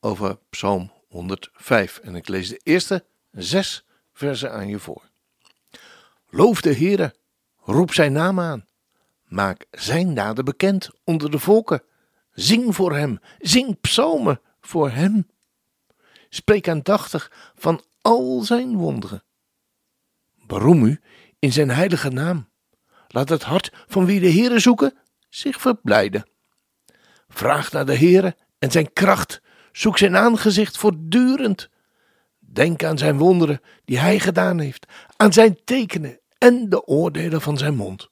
over Psalm 105 en ik lees de eerste zes versen aan je voor. Loof de Heere, roep zijn naam aan. Maak zijn daden bekend onder de volken. Zing voor hem, zing psalmen voor hem. Spreek aandachtig van al zijn wonderen. Beroem u in zijn heilige naam. Laat het hart van wie de Heere zoeken zich verblijden. Vraag naar de Heere en zijn kracht. Zoek zijn aangezicht voortdurend. Denk aan zijn wonderen die hij gedaan heeft, aan zijn tekenen en de oordelen van zijn mond.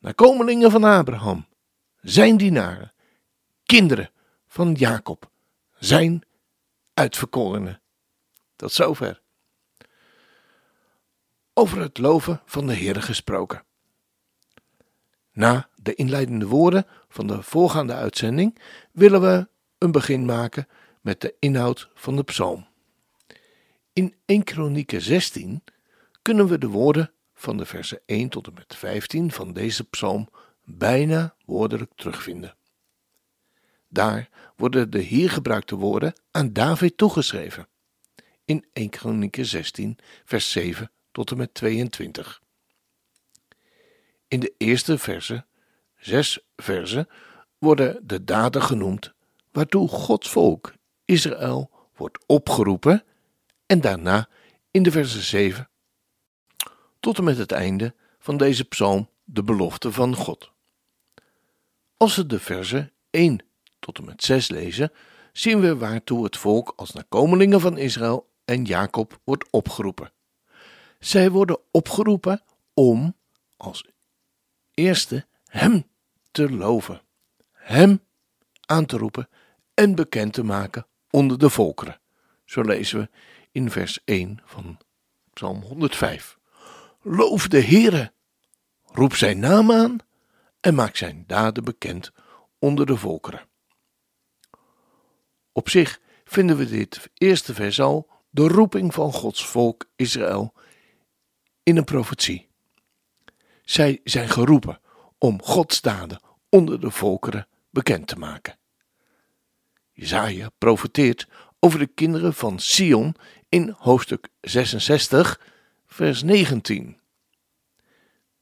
Nakomelingen van Abraham, zijn dienaren, kinderen van Jacob, zijn uitverkorenen. Tot zover. Over het loven van de Heere gesproken. Na de inleidende woorden van de voorgaande uitzending willen we een begin maken met de inhoud van de psalm. In 1 Kronieken 16 kunnen we de woorden van de versen 1 tot en met 15 van deze psalm bijna woordelijk terugvinden. Daar worden de hier gebruikte woorden aan David toegeschreven. In 1 Kronieken 16 vers 7 tot en met 22. In de eerste verse, zes versen, worden de daden genoemd waartoe Gods volk, Israël, wordt opgeroepen en daarna in de verse 7 tot en met het einde van deze psalm de belofte van God. Als we de verse 1 tot en met 6 lezen, zien we waartoe het volk als nakomelingen van Israël en Jacob wordt opgeroepen. Zij worden opgeroepen om als eerste Hem te loven, Hem aan te roepen en bekend te maken onder de volkeren. Zo lezen we in vers 1 van Psalm 105. Loof de Heere, roep zijn naam aan en maak zijn daden bekend onder de volkeren. Op zich vinden we dit eerste vers al de roeping van Gods volk Israël in een profetie. Zij zijn geroepen om Gods daden onder de volkeren bekend te maken. Jezaja profeteert over de kinderen van Sion in hoofdstuk 66, vers 19.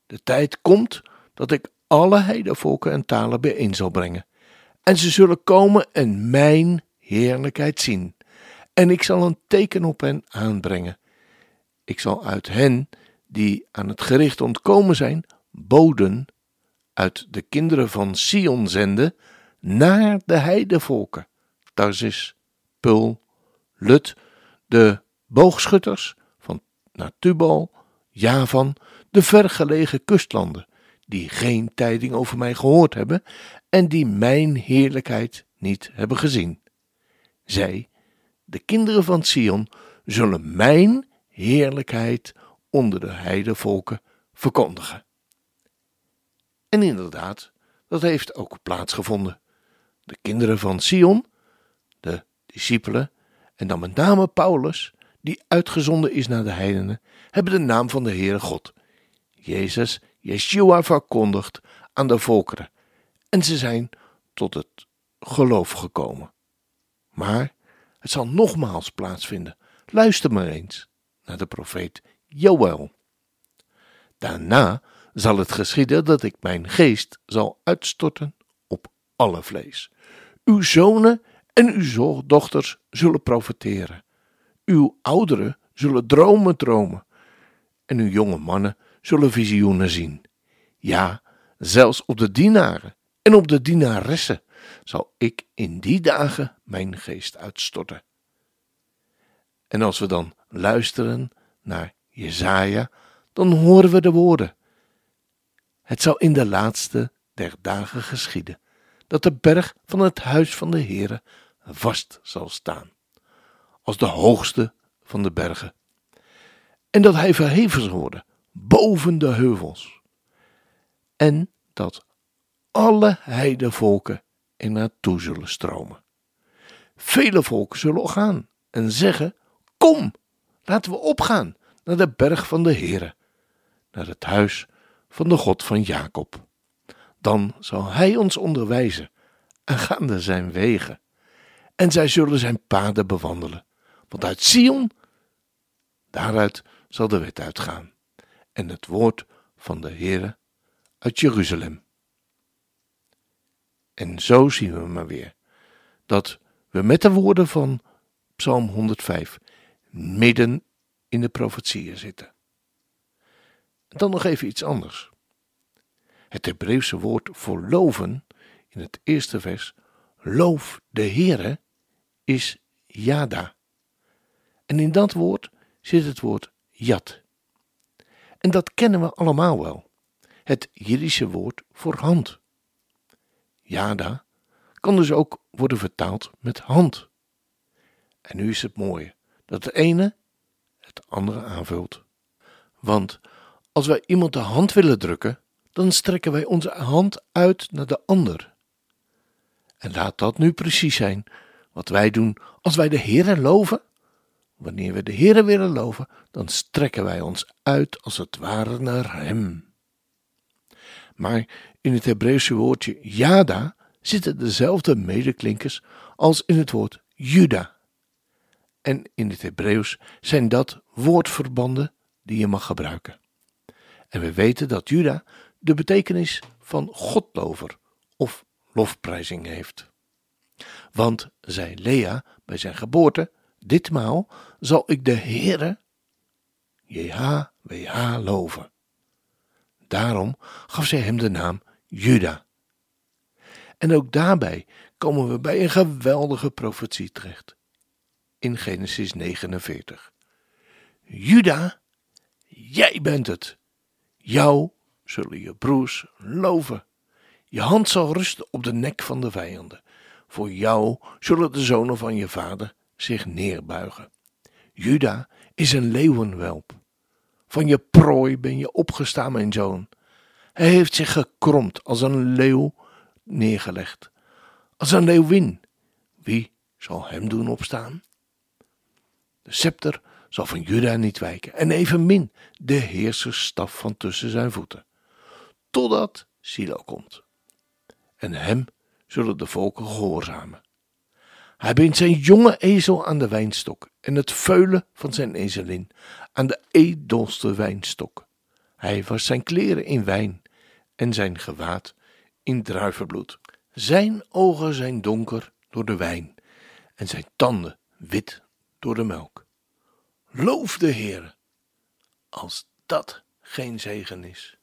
De tijd komt dat ik alle heidevolken en talen bijeen zal brengen, en ze zullen komen en mijn heerlijkheid zien, en ik zal een teken op hen aanbrengen. Ik zal uit hen die aan het gericht ontkomen zijn, boden uit de kinderen van Sion zenden naar de heidevolken, Tarsis, Pul, Lut, de boogschutters van Natubal, Javan, de vergelegen kustlanden, die geen tijding over mij gehoord hebben en die mijn heerlijkheid niet hebben gezien. Zij, de kinderen van Sion, zullen mijn heerlijkheid onder de heidevolken verkondigen. En inderdaad, dat heeft ook plaatsgevonden. De kinderen van Sion, de discipelen, en dan met name Paulus, die uitgezonden is naar de heidenen, hebben de naam van de Heere God, Jezus, Yeshua, verkondigd aan de volkeren. En ze zijn tot het geloof gekomen. Maar het zal nogmaals plaatsvinden. Luister maar eens naar de profeet Joël. Daarna zal het geschieden dat ik mijn geest zal uitstorten op alle vlees. Uw zonen en uw dochters zullen profeteren. Uw ouderen zullen dromen dromen. En uw jonge mannen zullen visioenen zien. Ja, zelfs op de dienaren en op de dienaressen zal ik in die dagen mijn geest uitstorten. En als we dan luisteren naar Jezaja, dan horen we de woorden. Het zal in de laatste der dagen geschieden, dat de berg van het huis van de Heere vast zal staan, als de hoogste van de bergen, en dat hij verheven zal worden boven de heuvels, en dat alle heidevolken er naartoe zullen stromen. Vele volken zullen gaan en zeggen: Kom, laten we opgaan naar de berg van de Heere, naar het huis van de God van Jacob. Dan zal hij ons onderwijzen aangaande zijn wegen, en zij zullen zijn paden bewandelen. Want uit Sion, daaruit zal de wet uitgaan, en het woord van de Heere uit Jeruzalem. En zo zien we maar weer dat we met de woorden van Psalm 105 midden in de profetieën zitten. Dan nog even iets anders. Het Hebreeuwse woord voor loven in het eerste vers, loof de Heere, is yada. En in dat woord zit het woord yad. En dat kennen we allemaal wel. Het Jiddische woord voor hand. Yada kan dus ook worden vertaald met hand. En nu is het mooie dat het ene het andere aanvult. Want als wij iemand de hand willen drukken, dan strekken wij onze hand uit naar de ander. En laat dat nu precies zijn wat wij doen als wij de Heere loven. Wanneer we de Heere willen loven, dan strekken wij ons uit als het ware naar Hem. Maar in het Hebreeuwse woordje Yada zitten dezelfde medeklinkers als in het woord Juda. En in het Hebreeuws zijn dat woordverbanden die je mag gebruiken. En we weten dat Juda de betekenis van Godlover of lofprijzing heeft. Want, zei Lea bij zijn geboorte, ditmaal zal ik de Heere, JHWH, loven. Daarom gaf zij hem de naam Juda. En ook daarbij komen we bij een geweldige profetie terecht. In Genesis 49. Juda, jij bent het. Jou zullen je broers loven. Je hand zal rusten op de nek van de vijanden. Voor jou zullen de zonen van je vader zich neerbuigen. Juda is een leeuwenwelp. Van je prooi ben je opgestaan, mijn zoon. Hij heeft zich gekromd als een leeuw neergelegd. Als een leeuwin. Wie zal hem doen opstaan? De scepter zal van Juda niet wijken, en evenmin de heersersstaf van tussen zijn voeten, totdat Silo komt. En hem zullen de volken gehoorzamen. Hij bindt zijn jonge ezel aan de wijnstok en het veulen van zijn ezelin aan de edelste wijnstok. Hij was zijn kleren in wijn en zijn gewaad in druivenbloed. Zijn ogen zijn donker door de wijn en zijn tanden wit door de melk. Loof de Heer, als dat geen zegen is.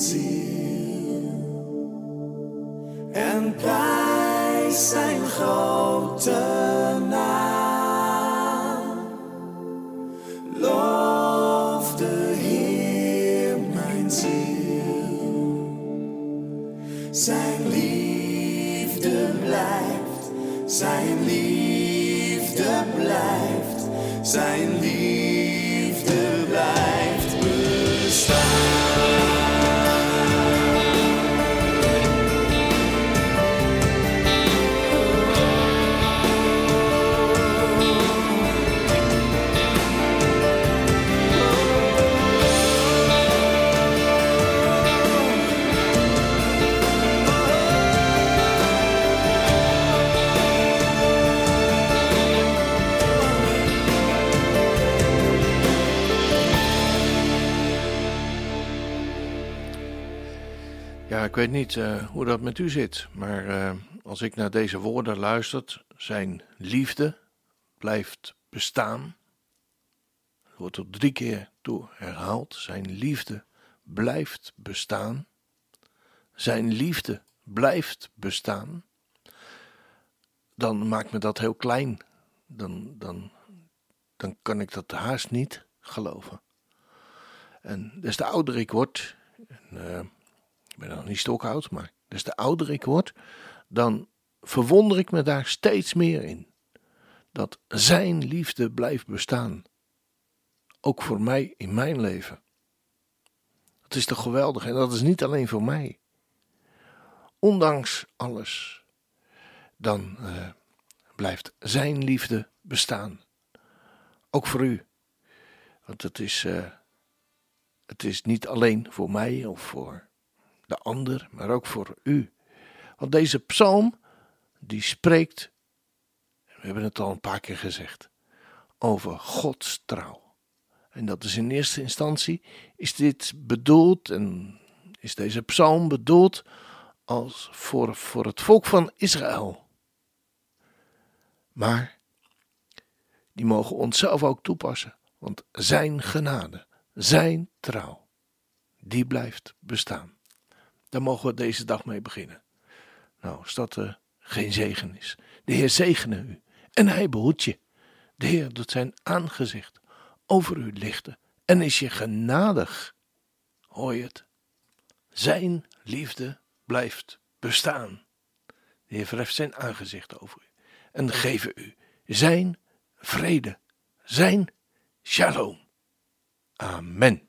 Ziel. En prijs zijn grote ik weet niet eh, hoe dat met u zit, maar eh, als ik naar deze woorden luister, zijn liefde blijft bestaan. Wordt er drie keer toe herhaald. Zijn liefde blijft bestaan. Zijn liefde blijft bestaan. Dan maakt me dat heel klein. Dan, dan, dan kan ik dat haast niet geloven. En des te ouder ik word, en, eh, ik ben nog niet stokoud, maar des te ouder ik word, dan verwonder ik me daar steeds meer in. Dat zijn liefde blijft bestaan. Ook voor mij in mijn leven. Dat is toch geweldig en dat is niet alleen voor mij. Ondanks alles, dan eh, blijft zijn liefde bestaan. Ook voor u. Want het is, eh, het is niet alleen voor mij of voor de ander, maar ook voor u. Want deze psalm, die spreekt, we hebben het al een paar keer gezegd, over Gods trouw. En dat is in eerste instantie, is dit bedoeld en is deze psalm bedoeld als voor, voor het volk van Israël. Maar die mogen onszelf ook toepassen, want zijn genade, zijn trouw, die blijft bestaan. Daar mogen we deze dag mee beginnen. Nou, als dat uh, geen zegen is. De Heer zegene u en hij behoedt je. De Heer doet zijn aangezicht over u lichten en is je genadig. Hoor je het? Zijn liefde blijft bestaan. De Heer verheft zijn aangezicht over u en geven u zijn vrede, zijn shalom. Amen.